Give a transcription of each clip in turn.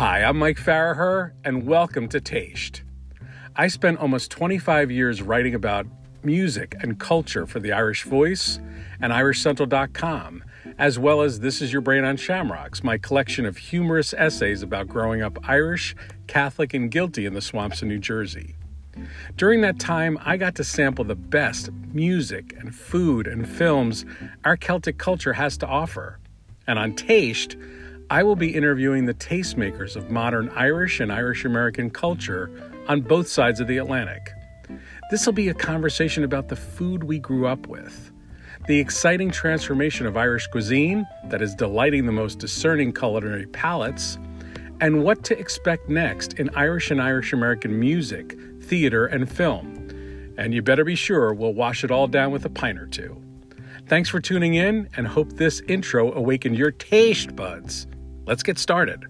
Hi, I'm Mike Farragher, and welcome to Taste. I spent almost 25 years writing about music and culture for the Irish Voice and IrishCentral.com, as well as This Is Your Brain on Shamrocks, my collection of humorous essays about growing up Irish, Catholic, and guilty in the swamps of New Jersey. During that time, I got to sample the best music and food and films our Celtic culture has to offer. And on Taste, I will be interviewing the tastemakers of modern Irish and Irish American culture on both sides of the Atlantic. This will be a conversation about the food we grew up with, the exciting transformation of Irish cuisine that is delighting the most discerning culinary palates, and what to expect next in Irish and Irish American music, theater, and film. And you better be sure we'll wash it all down with a pint or two. Thanks for tuning in and hope this intro awakened your taste buds. Let's get started.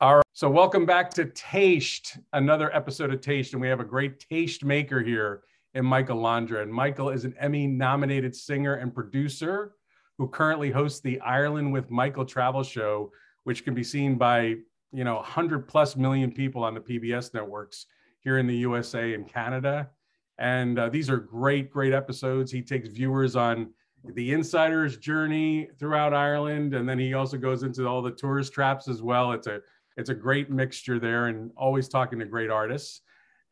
All right. So, welcome back to Taste, another episode of Taste. And we have a great taste maker here in Michael Londra. And Michael is an Emmy nominated singer and producer who currently hosts the Ireland with Michael travel show, which can be seen by, you know, 100 plus million people on the PBS networks here in the USA and Canada. And uh, these are great, great episodes. He takes viewers on the insider's journey throughout Ireland, and then he also goes into all the tourist traps as well. It's a it's a great mixture there, and always talking to great artists.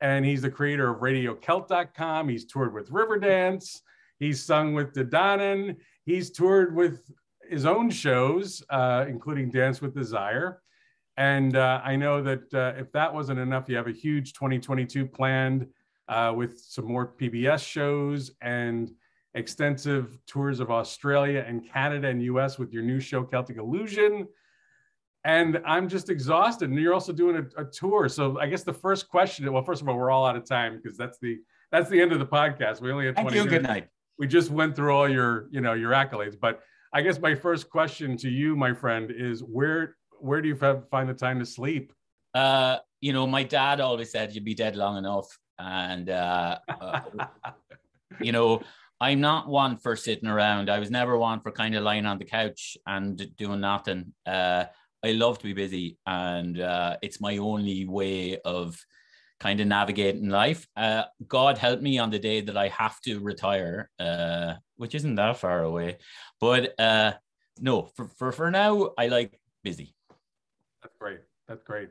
And he's the creator of RadioCelt.com. He's toured with Riverdance. He's sung with De Dannan. He's toured with his own shows, uh, including Dance with Desire. And uh, I know that uh, if that wasn't enough, you have a huge 2022 planned uh, with some more PBS shows and extensive tours of Australia and Canada and US with your new show, Celtic Illusion. And I'm just exhausted. And you're also doing a, a, tour. So I guess the first question, well, first of all, we're all out of time because that's the that's the end of the podcast. We only had 20 Thank you. Minutes. Good night. We just went through all your, you know, your accolades. But I guess my first question to you, my friend, is where where do you find the time to sleep? Uh, you know, my dad always said you'd be dead long enough. And uh, uh you know, I'm not one for sitting around. I was never one for kind of lying on the couch and doing nothing. Uh, I love to be busy, and uh, it's my only way of kind of navigating life. Uh, God help me on the day that I have to retire, uh, which isn't that far away. But uh, no, for, for, for now, I like busy. That's great. That's great.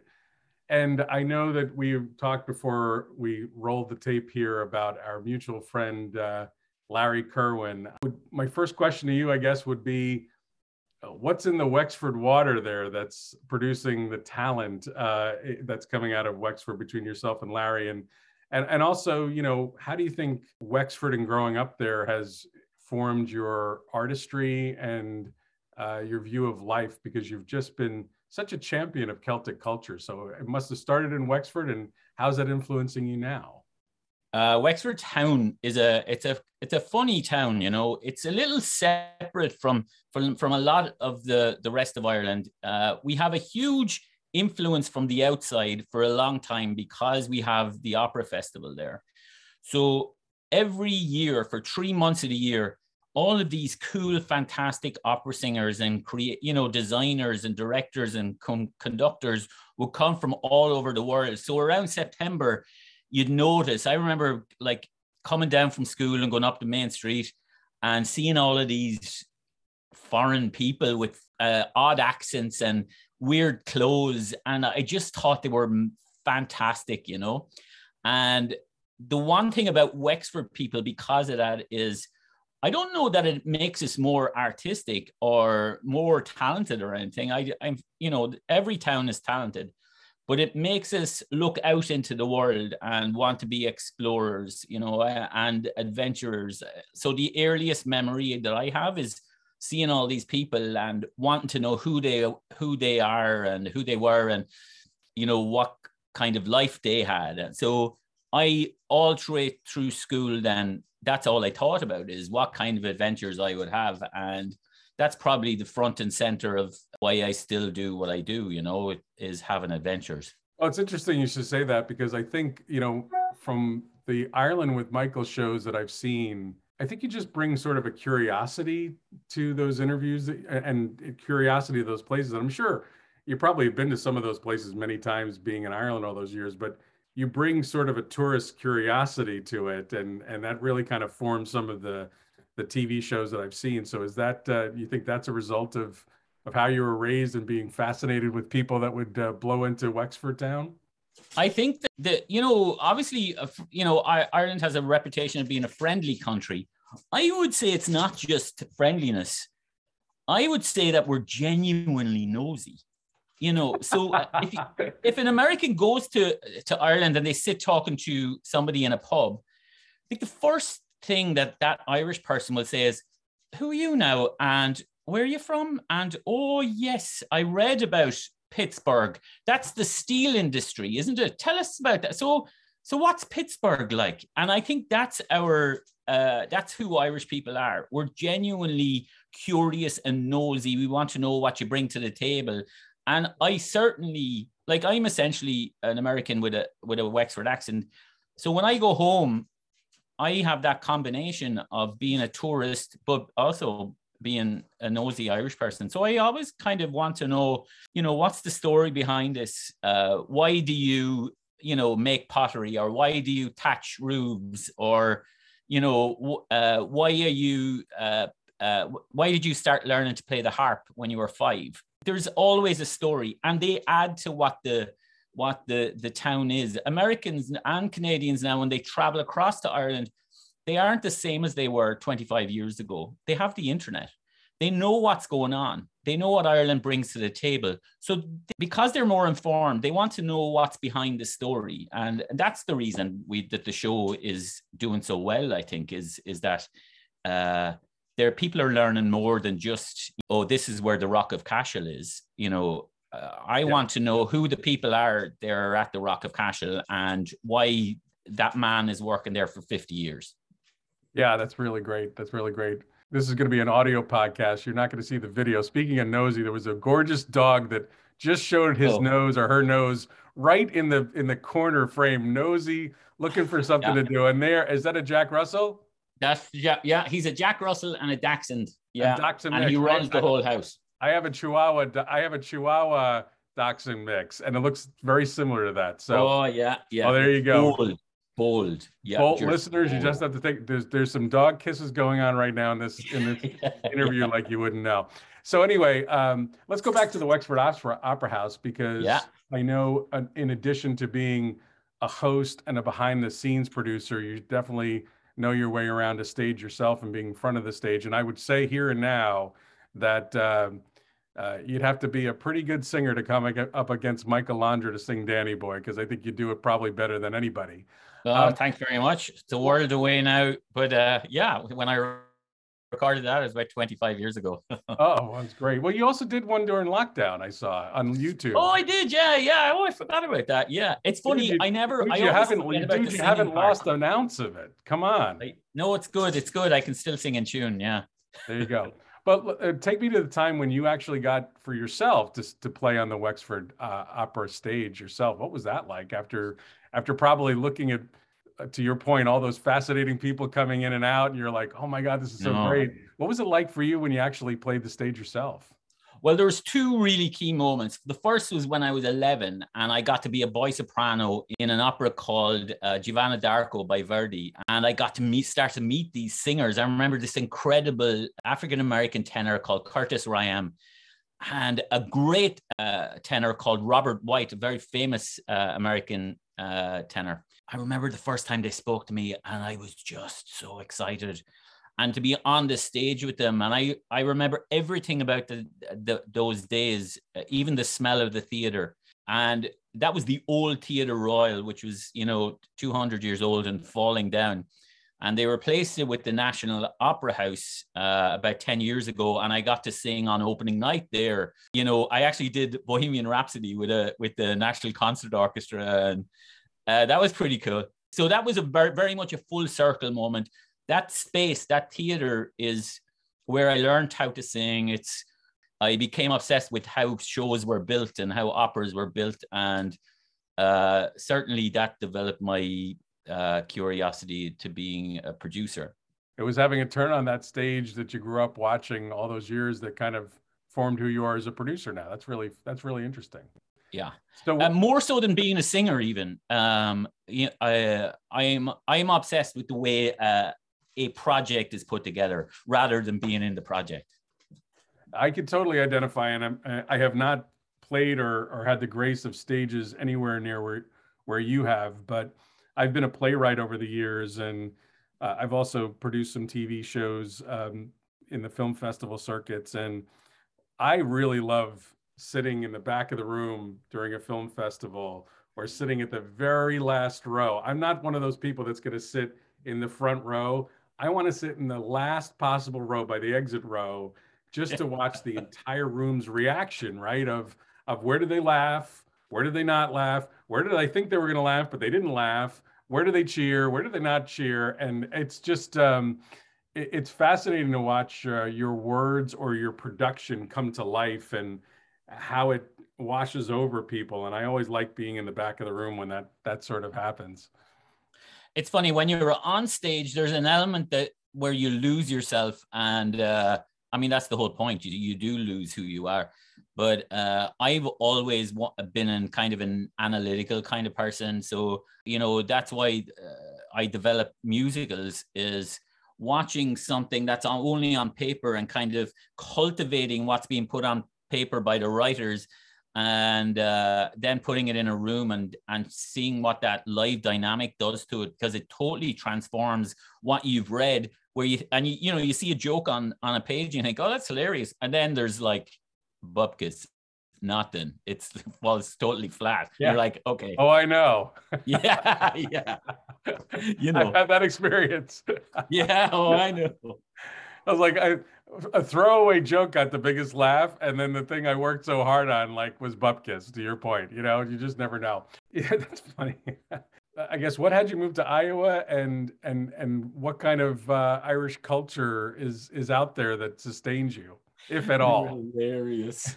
And I know that we talked before we rolled the tape here about our mutual friend, uh, Larry Kirwan. My first question to you, I guess, would be uh, what's in the Wexford water there that's producing the talent uh, that's coming out of Wexford between yourself and Larry? And, and, and also, you know, how do you think Wexford and growing up there has formed your artistry and uh, your view of life? Because you've just been such a champion of Celtic culture. So it must have started in Wexford. And how's that influencing you now? Uh, Wexford town is a it's a it's a funny town, you know. It's a little separate from from from a lot of the the rest of Ireland. Uh, we have a huge influence from the outside for a long time because we have the opera festival there. So every year for three months of the year, all of these cool, fantastic opera singers and create, you know, designers and directors and com- conductors will come from all over the world. So around September, you'd notice. I remember like coming down from school and going up the main street and seeing all of these foreign people with uh, odd accents and weird clothes. And I just thought they were fantastic, you know. And the one thing about Wexford people, because of that, is I don't know that it makes us more artistic or more talented or anything. I, I'm, you know, every town is talented, but it makes us look out into the world and want to be explorers, you know, uh, and adventurers. So the earliest memory that I have is seeing all these people and wanting to know who they who they are and who they were and you know what kind of life they had. And so I all through through school then that's all I thought about is what kind of adventures I would have and that's probably the front and center of why I still do what I do, you know, it is having adventures. Well, it's interesting you should say that because I think, you know, from the Ireland with Michael shows that I've seen, I think you just bring sort of a curiosity to those interviews and curiosity to those places. And I'm sure you probably have been to some of those places many times being in Ireland all those years, but you bring sort of a tourist curiosity to it and and that really kind of forms some of the the TV shows that I've seen. So is that uh, you think that's a result of of how you were raised and being fascinated with people that would uh, blow into Wexford town? I think that, that you know, obviously, uh, you know, Ireland has a reputation of being a friendly country. I would say it's not just friendliness. I would say that we're genuinely nosy. You know, so uh, if, you, if an American goes to to Ireland and they sit talking to somebody in a pub, I think the first thing that that Irish person will say is, "Who are you now?" and "Where are you from?" and "Oh yes, I read about Pittsburgh. That's the steel industry, isn't it? Tell us about that. So, so what's Pittsburgh like? And I think that's our uh, that's who Irish people are. We're genuinely curious and nosy. We want to know what you bring to the table. And I certainly like I'm essentially an American with a with a Wexford accent. So when I go home, I have that combination of being a tourist, but also being a nosy Irish person. So I always kind of want to know, you know, what's the story behind this? Uh, why do you, you know, make pottery or why do you thatch roofs or, you know, uh, why are you, uh, uh, why did you start learning to play the harp when you were five? There's always a story and they add to what the, what the, the town is. Americans and Canadians now, when they travel across to Ireland, they aren't the same as they were 25 years ago. They have the internet. They know what's going on. They know what Ireland brings to the table. So because they're more informed, they want to know what's behind the story. And, that's the reason we that the show is doing so well, I think, is, is that uh, there people are learning more than just, oh, this is where the Rock of Cashel is. You know, uh, I yeah. want to know who the people are there at the Rock of Cashel and why that man is working there for 50 years. Yeah, that's really great. That's really great. This is going to be an audio podcast. You're not going to see the video. Speaking of nosy, there was a gorgeous dog that just showed his oh. nose or her nose right in the in the corner frame, nosy, looking for something yeah. to do. And there is that a Jack Russell? That's yeah, yeah. He's a Jack Russell and a Dachshund. Yeah, a Dachshund and he runs the whole house. I have a Chihuahua. I have a Chihuahua Dachshund mix, and it looks very similar to that. So, oh yeah, yeah. Oh, there you go. Cool bold. Yeah, bold listeners, bold. you just have to think. There's there's some dog kisses going on right now in this in this interview, like you wouldn't know. So anyway, um, let's go back to the Wexford Opera, Opera House because yeah. I know, uh, in addition to being a host and a behind the scenes producer, you definitely know your way around a stage yourself and being in front of the stage. And I would say here and now that. Uh, uh, you'd have to be a pretty good singer to come up against Michael Londra to sing Danny Boy because I think you do it probably better than anybody. Oh, um, thanks very much. It's a world away now, but uh, yeah, when I recorded that, it was about 25 years ago. oh, that's great. Well, you also did one during lockdown. I saw on YouTube. Oh, I did. Yeah, yeah. Oh, I forgot about that. Yeah, it's funny. You, I never. Dude, I you haven't. Dude, you haven't lost an ounce of it. Come on. I, no, it's good. It's good. I can still sing in tune. Yeah. There you go. But uh, take me to the time when you actually got for yourself to, to play on the Wexford uh, Opera stage yourself. What was that like after after probably looking at uh, to your point all those fascinating people coming in and out and you're like, "Oh my god, this is so no. great." What was it like for you when you actually played the stage yourself? Well, there was two really key moments. The first was when I was 11 and I got to be a boy soprano in an opera called uh, Giovanna d'Arco by Verdi. And I got to meet, start to meet these singers. I remember this incredible African-American tenor called Curtis Rayam and a great uh, tenor called Robert White, a very famous uh, American uh, tenor. I remember the first time they spoke to me and I was just so excited and to be on the stage with them. And i i remember everything about the, the those days uh, even the smell of the theater. And that was the old theater royal which was you know 200 years old and falling down. And they replaced it with the national opera house uh, about 10 years ago. And i got to sing on opening night there. You know i actually did bohemian rhapsody with a with the national concert orchestra. And uh, that was pretty cool. So that was a very, very much a full circle moment that space, that theater is where I learned how to sing. It's I became obsessed with how shows were built and how operas were built, and uh, certainly that developed my uh, curiosity to being a producer. it was having a turn on that stage that you grew up watching all those years that kind of formed who you are as a producer now. That's really that's really interesting. Yeah. So uh, more so than being a singer, even. Um, you I I'm I'm obsessed with the way uh, a project is put together rather than being in the project. I can totally identify, and I'm, I have not played or, or had the grace of stages anywhere near where where you have, but I've been a playwright over the years, and uh, I've also produced some TV shows um, in the film festival circuits, and I really love sitting in the back of the room during a film festival or sitting at the very last row. I'm not one of those people that's going to sit in the front row. I want to sit in the last possible row by the exit row just to watch the entire room's reaction, right? Of of where did they laugh? Where did they not laugh? Where did I think they were going to laugh, but they didn't laugh? Where do they cheer? Where do they not cheer? And it's just um, it, it's fascinating to watch uh, your words or your production come to life and how it washes over people. And I always like being in the back of the room when that that sort of happens. It's funny when you're on stage. There's an element that where you lose yourself, and uh, I mean that's the whole point. You you do lose who you are. But uh, I've always been in kind of an analytical kind of person. So you know that's why uh, I develop musicals is watching something that's only on paper and kind of cultivating what's being put on paper by the writers and uh, then putting it in a room and and seeing what that live dynamic does to it because it totally transforms what you've read where you and you, you know you see a joke on on a page and you think oh that's hilarious. And then there's like bupkis nothing. It's well it's totally flat. Yeah. you're like okay. Oh i know. Yeah yeah. You know. i've had that experience. Yeah oh i know. I was like i a throwaway joke got the biggest laugh, and then the thing I worked so hard on like was bupkis. To your point, you know, you just never know. Yeah, that's funny. I guess what had you move to Iowa, and and and what kind of uh, Irish culture is is out there that sustains you, if at all? Hilarious.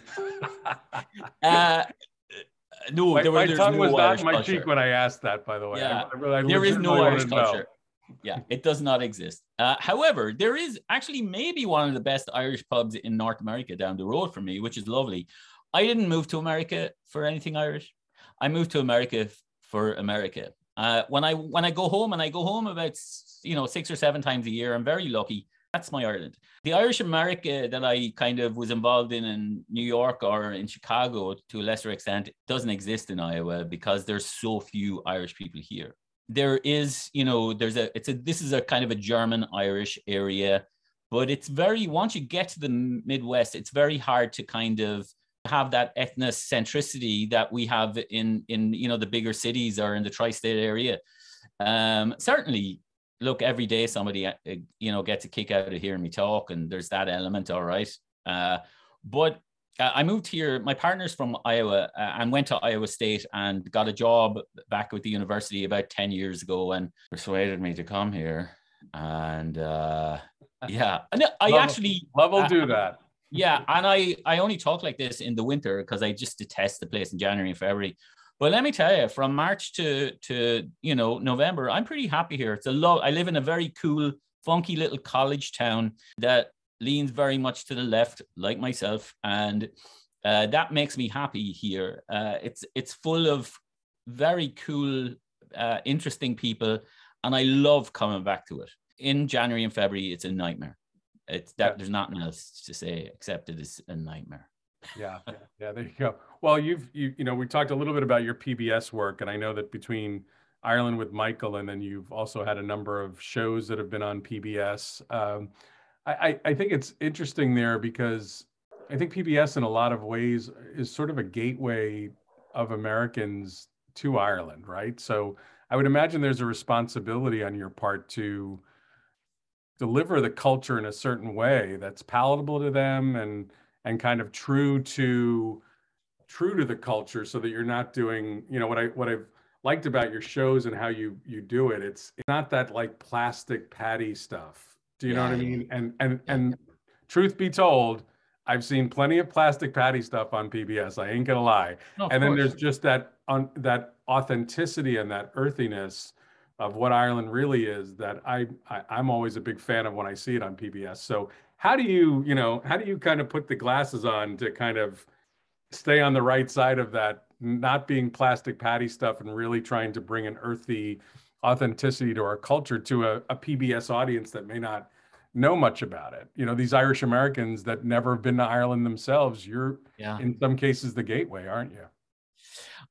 uh, no, my, my tongue no was not in my culture. cheek when I asked that. By the way, yeah. I, I, I there is no Irish culture yeah, it does not exist. Uh, however, there is actually maybe one of the best Irish pubs in North America down the road from me, which is lovely. I didn't move to America for anything Irish. I moved to America for America. Uh, when I when I go home and I go home about you know six or seven times a year, I'm very lucky. That's my Ireland. The Irish America that I kind of was involved in in New York or in Chicago to a lesser extent doesn't exist in Iowa because there's so few Irish people here there is, you know, there's a, it's a, this is a kind of a German Irish area, but it's very, once you get to the Midwest, it's very hard to kind of have that ethnocentricity that we have in, in, you know, the bigger cities or in the tri-state area. Um, certainly, look, every day somebody, uh, you know, gets a kick out of hearing me talk and there's that element, all right. Uh, but I moved here. My partner's from Iowa uh, and went to Iowa State and got a job back with the university about 10 years ago and persuaded me to come here. And uh, yeah, and I love, actually love will do that. Yeah, and I I only talk like this in the winter because I just detest the place in January and February. But let me tell you, from March to to you know November, I'm pretty happy here. It's a low. I live in a very cool, funky little college town that leans very much to the left, like myself, and uh, that makes me happy here. Uh, it's it's full of very cool, uh, interesting people, and I love coming back to it. In January and February, it's a nightmare. It's that there's nothing else to say except it is a nightmare. Yeah, yeah, yeah, there you go. Well, you've you you know we talked a little bit about your PBS work, and I know that between Ireland with Michael, and then you've also had a number of shows that have been on PBS. Um, I, I think it's interesting there because I think PBS in a lot of ways is sort of a gateway of Americans to Ireland, right? So I would imagine there's a responsibility on your part to deliver the culture in a certain way that's palatable to them and and kind of true to true to the culture so that you're not doing, you know, what I what I've liked about your shows and how you you do it. It's not that like plastic patty stuff do you yeah, know what I mean? And and and truth be told, I've seen plenty of plastic patty stuff on PBS. I ain't gonna lie. No, and then there's just that on that authenticity and that earthiness of what Ireland really is that I, I I'm always a big fan of when I see it on PBS. So how do you you know how do you kind of put the glasses on to kind of stay on the right side of that, not being plastic patty stuff and really trying to bring an earthy authenticity to our culture to a, a PBS audience that may not know much about it. You know, these Irish Americans that never have been to Ireland themselves, you're yeah. in some cases the gateway, aren't you?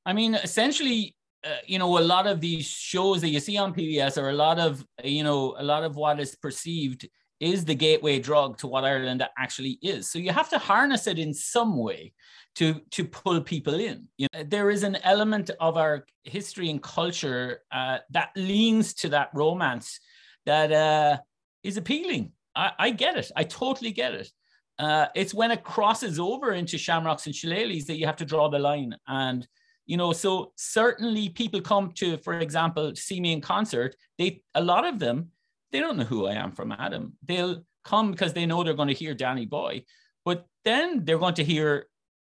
I mean, essentially, uh, you know, a lot of these shows that you see on PBS are a lot of, you know, a lot of what is perceived is the gateway drug to what Ireland actually is. So you have to harness it in some way to to pull people in. You know, there is an element of our history and culture uh, that leans to that romance that uh, is appealing. I, I, get it. I totally get it. Uh, it's when it crosses over into shamrocks and shillelaghs that you have to draw the line. And you know, so certainly people come to, for example, see me in concert. They a lot of them they don't know who I am from Adam. They'll come because they know they're going to hear Danny Boy, but then they're going to hear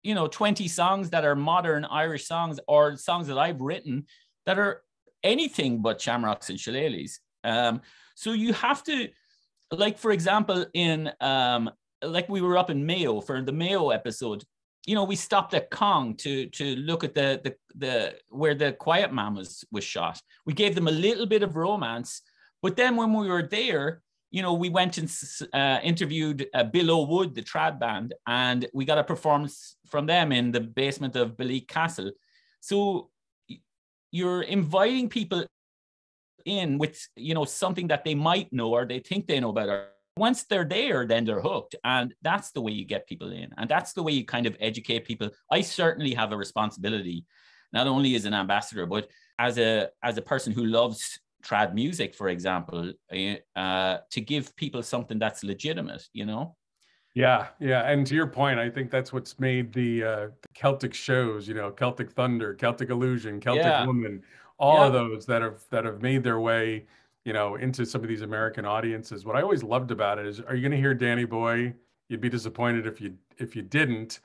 you know 20 songs that are modern irish songs or songs that i've written that are anything but shamrocks and shillelaghs um, so you have to like for example in um, like we were up in mayo for the mayo episode you know we stopped at Cong to to look at the the, the where the quiet man was was shot we gave them a little bit of romance but then when we were there you know, we went and uh, interviewed uh, Billow Wood, the trad band, and we got a performance from them in the basement of Belleek Castle. So you're inviting people in with, you know, something that they might know or they think they know better. Once they're there, then they're hooked. And that's the way you get people in. And that's the way you kind of educate people. I certainly have a responsibility, not only as an ambassador, but as a as a person who loves trad music, for example, eh, uh, to give people something that's legitimate, you know? Yeah, yeah, and to your point, I think that's what's made the, uh, Celtic shows, you know, Celtic Thunder, Celtic Illusion, Celtic yeah. Woman, all yeah. of those that have that have made their way, you know, into some of these American audiences. What I always loved about it is, are you going to hear Danny Boy? You'd be disappointed if you if you didn't.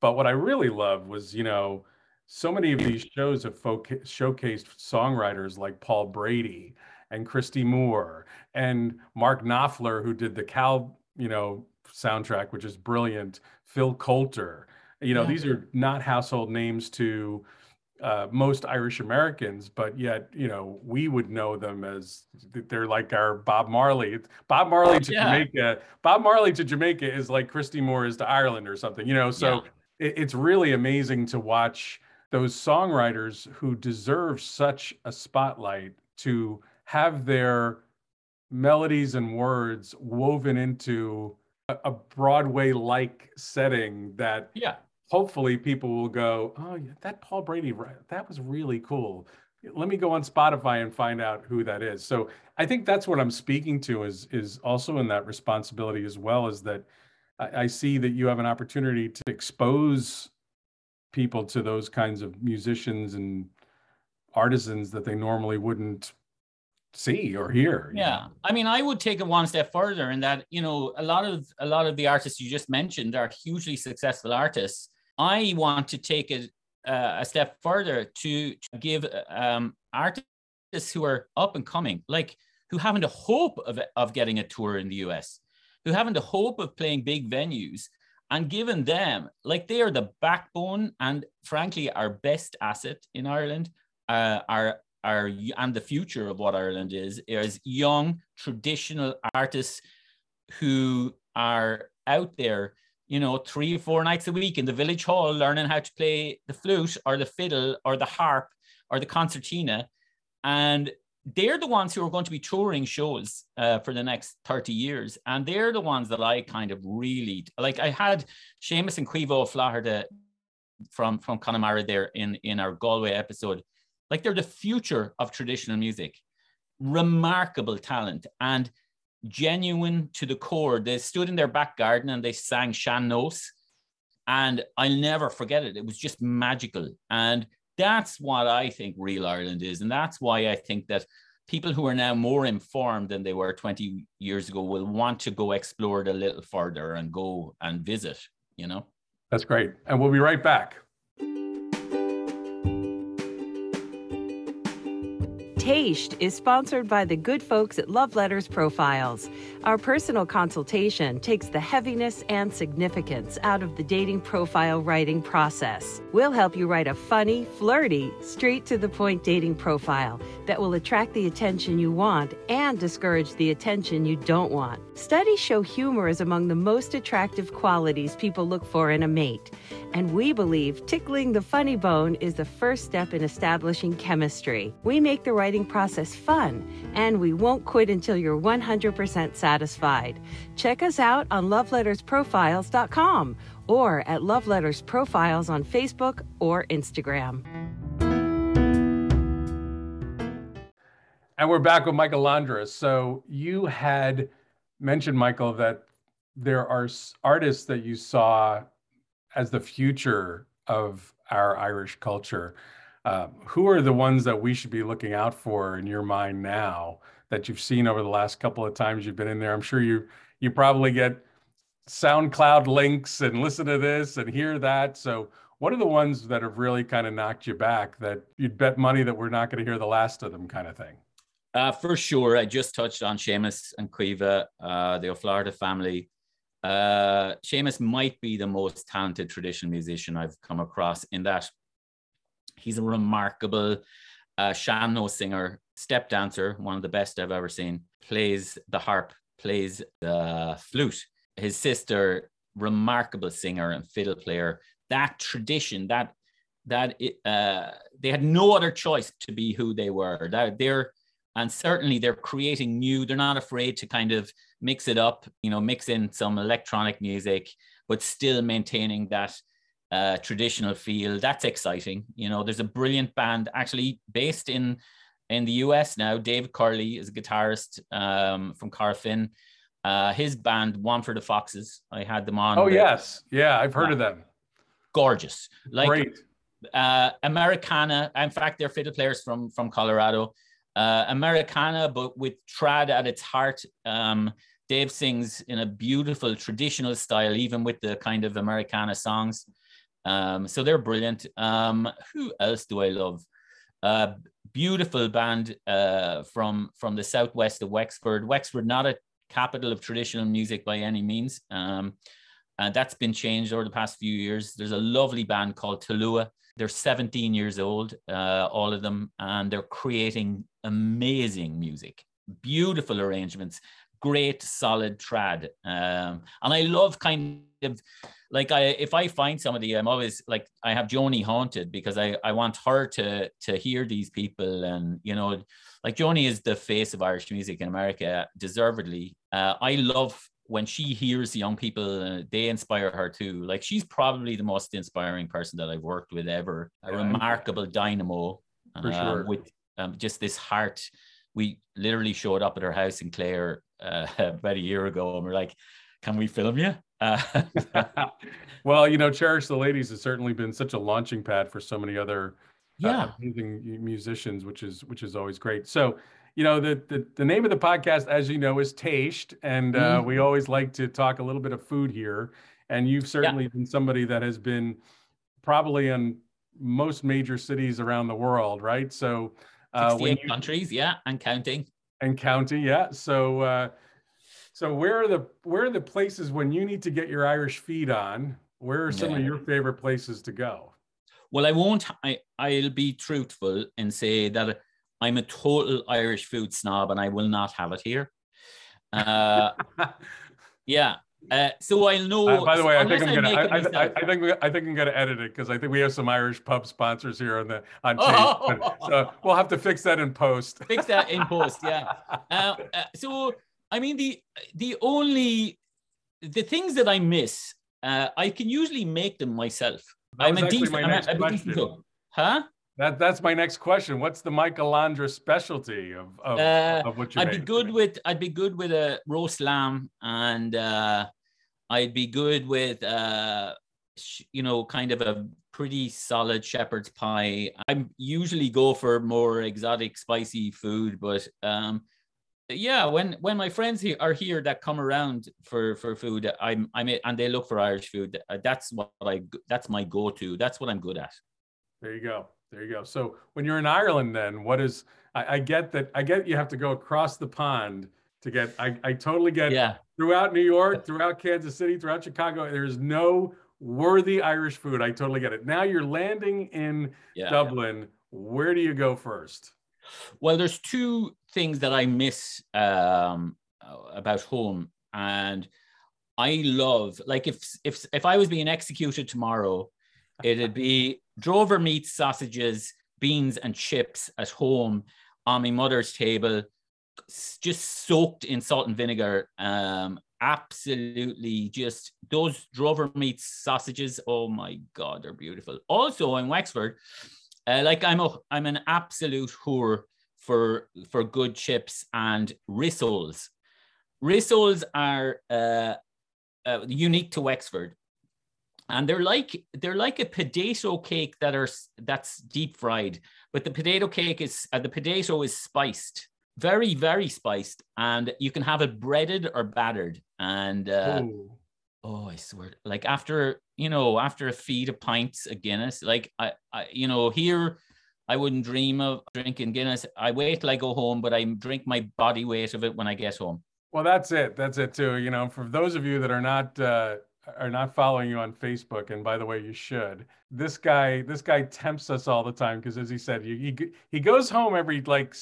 But what I really loved was, you know, so many of these shows have showcased songwriters like Paul Brady and Christy Moore and Mark Knopfler, who did the Cal, you know, soundtrack, which is brilliant. Phil Coulter, you know, yeah. these are not household names to uh, most Irish Americans, but yet, you know, we would know them as they're like our Bob Marley. Bob Marley to yeah. Jamaica. Bob Marley to Jamaica is like Christy Moore is to Ireland or something, you know. So yeah. it, it's really amazing to watch those songwriters who deserve such a spotlight to have their melodies and words woven into a, Broadway like setting that yeah. hopefully people will go oh yeah that Paul Brady that was really cool. Let me go on Spotify and find out who that is. So I think that's what I'm speaking to is is also in that responsibility as well is that I, I see that you have an opportunity to expose people to those kinds of musicians and artisans that they normally wouldn't see or hear yeah know? i mean i would take it one step further in that you know a lot of a lot of the artists you just mentioned are hugely successful artists i want to take it uh, a step further to, to give um, artists who are up and coming like who haven't a hope of, of getting a tour in the us who haven't a hope of playing big venues and given them, like they are the backbone and frankly our best asset in Ireland, uh, are are and the future of what Ireland is is young traditional artists who are out there, you know, three or four nights a week in the village hall learning how to play the flute or the fiddle or the harp or the concertina, and they're the ones who are going to be touring shows uh, for the next 30 years. And they're the ones that I kind of really like. I had Seamus and Caoimhe Flaherty from, from Connemara there in, in our Galway episode. Like they're the future of traditional music. Remarkable talent and genuine to the core. They stood in their back garden and they sang Sean-Nós. And I'll never forget it. It was just magical. And that's what I think real Ireland is. And that's why I think that people who are now more informed than they were 20 years ago will want to go explore it a little further and go and visit, you know? That's great. And we'll be right back. Taste is sponsored by the good folks at Love Letters Profiles. Our personal consultation takes the heaviness and significance out of the dating profile writing process. We'll help you write a funny, flirty, straight to the point dating profile that will attract the attention you want and discourage the attention you don't want. Studies show humor is among the most attractive qualities people look for in a mate, and we believe tickling the funny bone is the first step in establishing chemistry. We make the writing process fun, and we won't quit until you're 100% satisfied. Check us out on lovelettersprofiles.com or at Love Letters Profiles on Facebook or Instagram. And we're back with Michael Londras. So you had mentioned, Michael, that there are artists that you saw as the future of our Irish culture. Uh, who are the ones that we should be looking out for in your mind now that you've seen over the last couple of times you've been in there? I'm sure you you probably get SoundCloud links and listen to this and hear that. So, what are the ones that have really kind of knocked you back that you'd bet money that we're not going to hear the last of them, kind of thing? Uh, for sure, I just touched on Seamus and Caoimhe, uh, the O'Flaherty family. Uh, Seamus might be the most talented traditional musician I've come across in that he's a remarkable uh, sean-nós singer, step dancer, one of the best I've ever seen, plays the harp, plays the flute. His sister, remarkable singer and fiddle player. That tradition, that that uh, they had no other choice to be who they were. That they're and certainly they're creating new they're not afraid to kind of mix it up you know mix in some electronic music but still maintaining that uh, traditional feel that's exciting you know there's a brilliant band actually based in in the us now david curley is a guitarist um, from Carfin. Uh, his band one for the foxes i had them on oh the, yes yeah i've heard yeah. of them gorgeous like Great. Uh, americana in fact they're fiddle players from from colorado uh, Americana, but with trad at its heart. Um, Dave sings in a beautiful traditional style, even with the kind of Americana songs. Um, so they're brilliant. Um, who else do I love? Uh, beautiful band uh, from from the southwest of Wexford. Wexford, not a capital of traditional music by any means. Um, and that's been changed over the past few years. There's a lovely band called Tulua. They're 17 years old, uh, all of them, and they're creating amazing music, beautiful arrangements, great solid trad. Um, and I love kind of like I if I find somebody, I'm always like I have Joanie haunted because I I want her to to hear these people and you know like Joanie is the face of Irish music in America, deservedly. Uh, I love when she hears young people, uh, they inspire her too. Like she's probably the most inspiring person that I've worked with ever. A yeah, remarkable dynamo For uh, sure. with um, just this heart. We literally showed up at her house in Clare uh, about a year ago, and we're like, "Can we film you?" Uh, well, you know, Cherish the Ladies has certainly been such a launching pad for so many other uh, amazing musicians, which is which is always great. So, you know, the the, the name of the podcast, as you know, is Taste, and uh, mm-hmm. we always like to talk a little bit of food here. And you've certainly yeah. been somebody that has been probably in most major cities around the world, right? So, uh, 68 you, countries, yeah, and counting. And counting, yeah. So, uh, so where are the where are the places when you need to get your Irish feed on? Where are some yeah. of your favorite places to go? Well, I won't. I I'll be truthful and say that I'm a total Irish food snob, and I will not have it here. Uh, yeah, uh, so I'll know. Uh, by the way, I think I'm gonna. I, I, I, think I think I'm gonna edit it because I think we have some Irish pub sponsors here on the on tape. Oh. so we'll have to fix that in post. Fix that in post, yeah. Uh, uh, so I mean the the only the things that I miss, uh, I can usually make them myself. That I'm a decent. I'm a, I'm a decent cook. Huh? That that's my next question. What's the Michael Londra specialty of of, uh, of what you? I'd be good with I'd be good with a roast lamb, and uh, I'd be good with uh, you know kind of a pretty solid shepherd's pie. I usually go for more exotic, spicy food, but um, yeah, when when my friends here are here that come around for for food, I'm I'm and they look for Irish food. Uh, that's what I that's my go to. That's what I'm good at. There you go. There you go. So when you're in Ireland, then what is? I, I get that. I get you have to go across the pond to get. I, I totally get. Yeah. Throughout New York, throughout Kansas City, throughout Chicago, there's no worthy Irish food. I totally get it. Now you're landing in Yeah. Dublin. Where do you go first? Well, there's two things that I miss um, about home, and I love like if if if I was being executed tomorrow, it'd be drover meat, sausages, beans, and chips at home on my mother's table, just soaked in salt and vinegar. Um, absolutely, just those drover meat sausages. Oh my god, they're beautiful. Also in Wexford. Uh, like I'm a I'm an absolute whore for for good chips and rissoles. Rissoles are uh, uh, unique to Wexford, and they're like they're like a potato cake that are that's deep fried, but the potato cake is uh, the potato is spiced, very very spiced, and you can have it breaded or battered. And uh, Oh, I swear. Like after, you know, after a feed of pints of Guinness, like I, I, you know, here I wouldn't dream of drinking Guinness. I wait till I go home, but I drink my body weight of it when I get home. Well, that's it. That's it too. You know, for those of you that are not uh, are not following you on Facebook, and by the way, you should. This guy, this guy tempts us all the time because, as he said, he, he goes home every like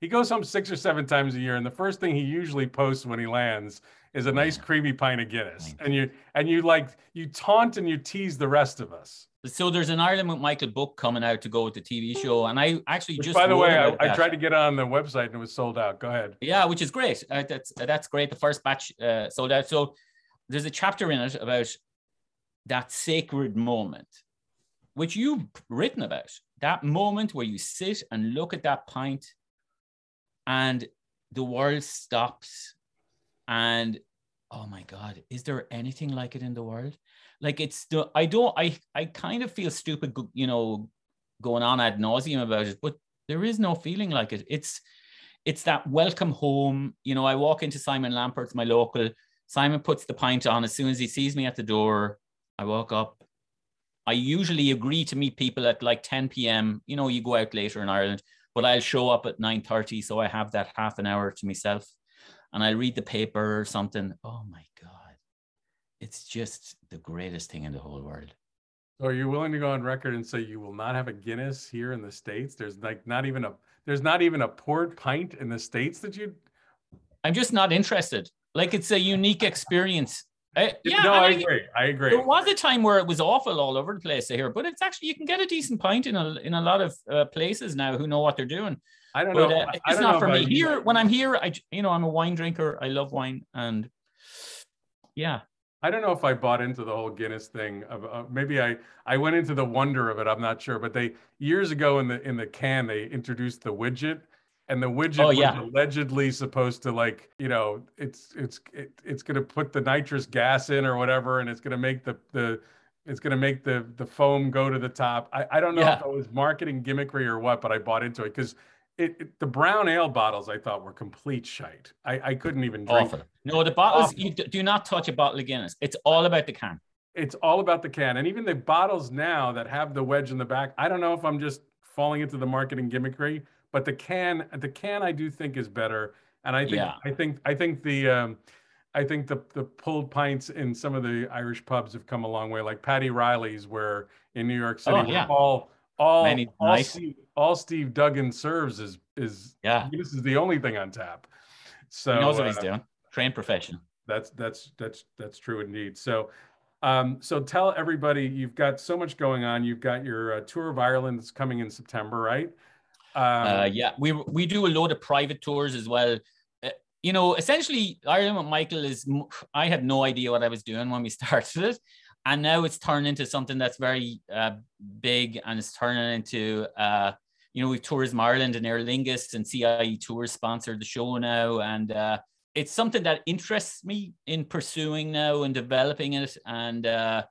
he goes home six or seven times a year, and the first thing he usually posts when he lands is a nice creamy pint of Guinness, and you and you like you taunt and you tease the rest of us. So there's an Ireland with Michael book coming out to go with the TV show, and I actually Which, just by the way, I, I tried to get on the website and it was sold out. Go ahead. Yeah, which is great. Uh, that's that's great. The first batch uh, sold out. So there's a chapter in it about that sacred moment, which you've written about. That moment where you sit and look at that pint, and the world stops, and oh my God, is there anything like it in the world? Like it's the I don't I I kind of feel stupid, you know, going on ad nauseum about it, but there is no feeling like it. It's it's that welcome home. You know, I walk into Simon Lambert's, my local. Simon puts the pint on as soon as he sees me at the door. I walk up. I usually agree to meet people at like 10 p.m. You know, you go out later in Ireland, but I'll show up at 9:30, so I have that half an hour to myself, and I read the paper or something. Oh my god, it's just the greatest thing in the whole world. So are you willing to go on record and say you will not have a Guinness here in the States? There's like not even a there's not even a poured pint in the States that you I'm just not interested. Like it's a unique experience. Uh, yeah, no, and I agree. I agree. There was a time where it was awful all over the place here, but it's actually you can get a decent pint in a in a lot of uh, places now who know what they're doing. I don't But know. uh, I- it's don't not know for me. Here, when I'm here, I you know I'm a wine drinker. I love wine, and yeah, I don't know if I bought into the whole Guinness thing. Of, uh, maybe I I went into the wonder of it. I'm not sure, but they years ago in the in the can they introduced the widget, and the widget Oh, was allegedly supposed to like you know it's it's it, it's going to put the nitrous gas in or whatever, and it's going to make the the it's going to make the the foam go to the top. I, I don't know if it was marketing gimmickry or what, but I bought into it because it, it the brown ale bottles I thought were complete shite. I, I couldn't even drink. awful. No, the bottles Awful. you d- do not touch a bottle of Guinness. It's all about the can. it's all about the can and even the bottles now that have the wedge in the back i don't know if i'm just falling into the marketing gimmickry but the can the can i do think is better and i think Yeah. i think i think the um i think the the pulled pints in some of the irish pubs have come a long way like Paddy Reilly's where in new york city Oh, yeah. all all Many- all, nice. steve, all steve duggan serves is is Yeah, this is the only thing on tap so he knows what he's uh, doing. Trained professional. that's that's that's that's true indeed. So, um, so tell everybody you've got so much going on. You've got your uh, tour of Ireland that's coming in September, right? Um, uh, yeah, we we do a load of private tours as well. Uh, you know, essentially, Ireland with Michael is I had no idea what I was doing when we started it, and now it's turned into something that's very uh, big, and it's turning into. Uh, you know, we've Tourism Ireland and Aer Lingus and CIE Tours sponsored the show now, and uh, it's something that interests me in pursuing now and developing it. And uh,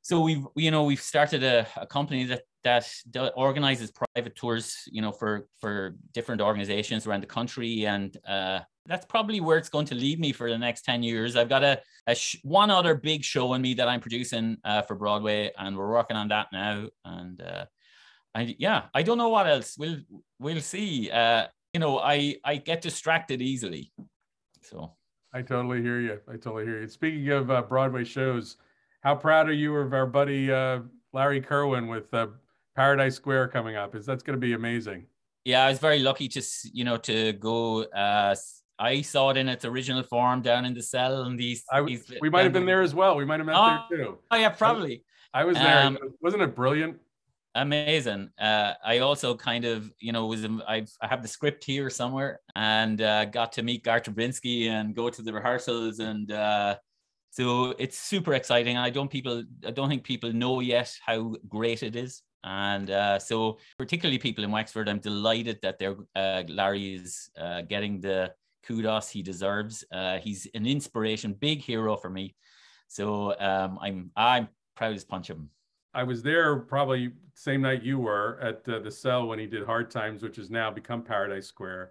so we've, you know, we've started a, a company that that organizes private tours, you know, for for different organizations around the country, and uh, that's probably where it's going to lead me for the next ten years. I've got a, a sh- one other big show in me that I'm producing uh, for Broadway, and we're working on that now. And uh, I yeah, I don't know what else. We'll we'll see. Uh, you know, I I get distracted easily, so. I totally hear you. I totally hear you. Speaking of uh, Broadway shows, how proud are you of our buddy uh, Larry Kirwan with uh, Paradise Square coming up? Is that's going to be amazing? Yeah, I was very lucky to you know to go. Uh, I saw it in its original form down in the cell, and these. I, these we might have been there as well. We might have met oh, there too. Oh yeah, probably. I, I was there. Um, Wasn't it brilliant? amazing. Uh, I also kind of, you know, was I've, I have the script here somewhere and uh, got to meet Garth Drabinsky and go to the rehearsals and uh, so it's super exciting. I don't people I don't think people know yet how great it is. And uh, so particularly people in Wexford, I'm delighted that they're uh, Larry is uh, getting the kudos he deserves. he's an inspiration, big hero for me. So um, I'm I'm proud as punch him. I was there probably same night you were at uh, the cell when he did Hard Times, which has now become Paradise Square.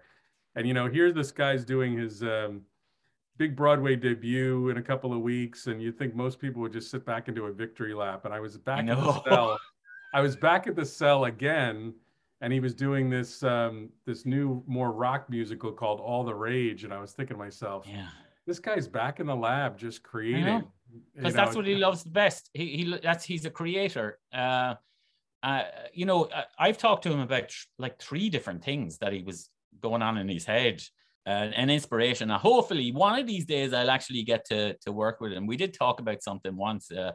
And you know, here this guy's doing his um, big Broadway debut in a couple of weeks, and you'd think most people would just sit back and do a victory lap. And I was back at the cell. I was back at the cell again, and he was doing this um, this new more rock musical called All the Rage, and I was thinking to myself, yeah. this guy's back in the lab just creating because that's what he loves the best. He, he that's he's a creator. Uh, uh, you know, I've talked to him about like three different things that he was going on in his head. Uh, an inspiration. Uh, hopefully, one of these days I'll actually get to to work with him. We did talk about something once. Uh,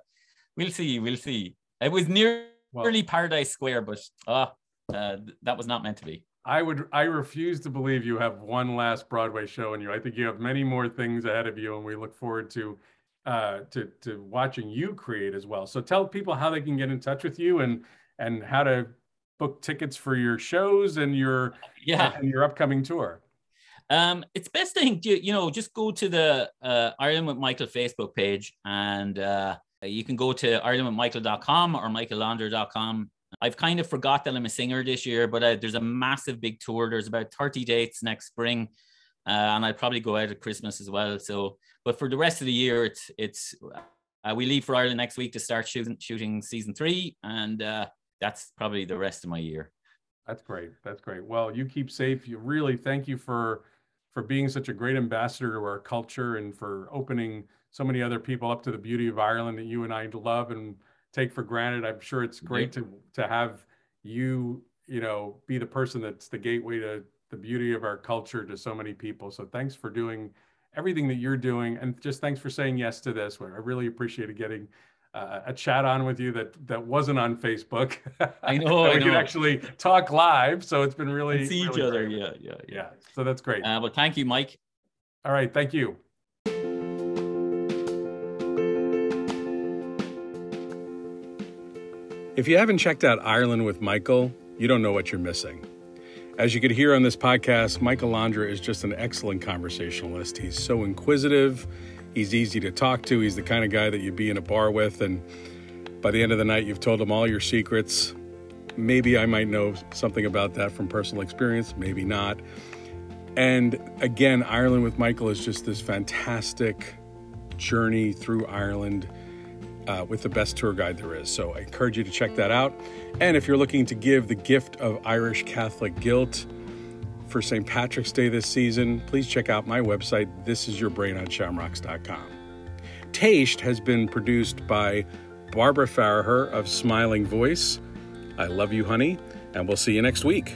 we'll see. We'll see. It was nearly well, Paradise Square, but uh, uh, that was not meant to be. I would. I refuse to believe you have one last Broadway show in you. I think you have many more things ahead of you, and we look forward to uh, to to watching you create as well. So tell people how they can get in touch with you and and how to book tickets for your shows and your yeah and your upcoming tour. Um, it's best thing to you know just go to the uh, Ireland with Michael Facebook page and uh, you can go to irelandwithmichael.com or michaellondra.com. I've kind of forgot that I'm a singer this year, but uh, there's a massive big tour. There's about 30 dates next spring, uh, and I'll probably go out at Christmas as well. So but for the rest of the year, it's it's uh, we leave for Ireland next week to start shooting shooting season three, and uh, that's probably the rest of my year. That's great. That's great. Well, you keep safe. You really thank you for for being such a great ambassador to our culture and for opening so many other people up to the beauty of Ireland that you and I love and take for granted. I'm sure it's great to to have you, you know, be the person that's the gateway to the beauty of our culture to so many people. So thanks for doing everything that you're doing. And just thanks for saying yes to this. I really appreciated getting uh, a chat on with you that that wasn't on Facebook. I know. we I can actually talk live, so it's been really see really each other. Yeah, yeah, yeah, yeah. So that's great. Uh, well, thank you, Mike. All right, thank you. If you haven't checked out Ireland with Michael, you don't know what you're missing. As you could hear on this podcast, Michael Londra is just an excellent conversationalist. He's so inquisitive, he's easy to talk to, he's the kind of guy that you'd be in a bar with, and by the end of the night, you've told him all your secrets. Maybe I might know something about that from personal experience, maybe not. And again, Ireland with Michael is just this fantastic journey through Ireland uh, with the best tour guide there is. So I encourage you to check that out. And if you're looking to give the gift of Irish Catholic guilt for St. Patrick's Day this season, please check out my website, thisisyourbrainonshamrocks.com. Taste has been produced by Barbara Farragher of Smiling Voice. I love you, honey, and we'll see you next week.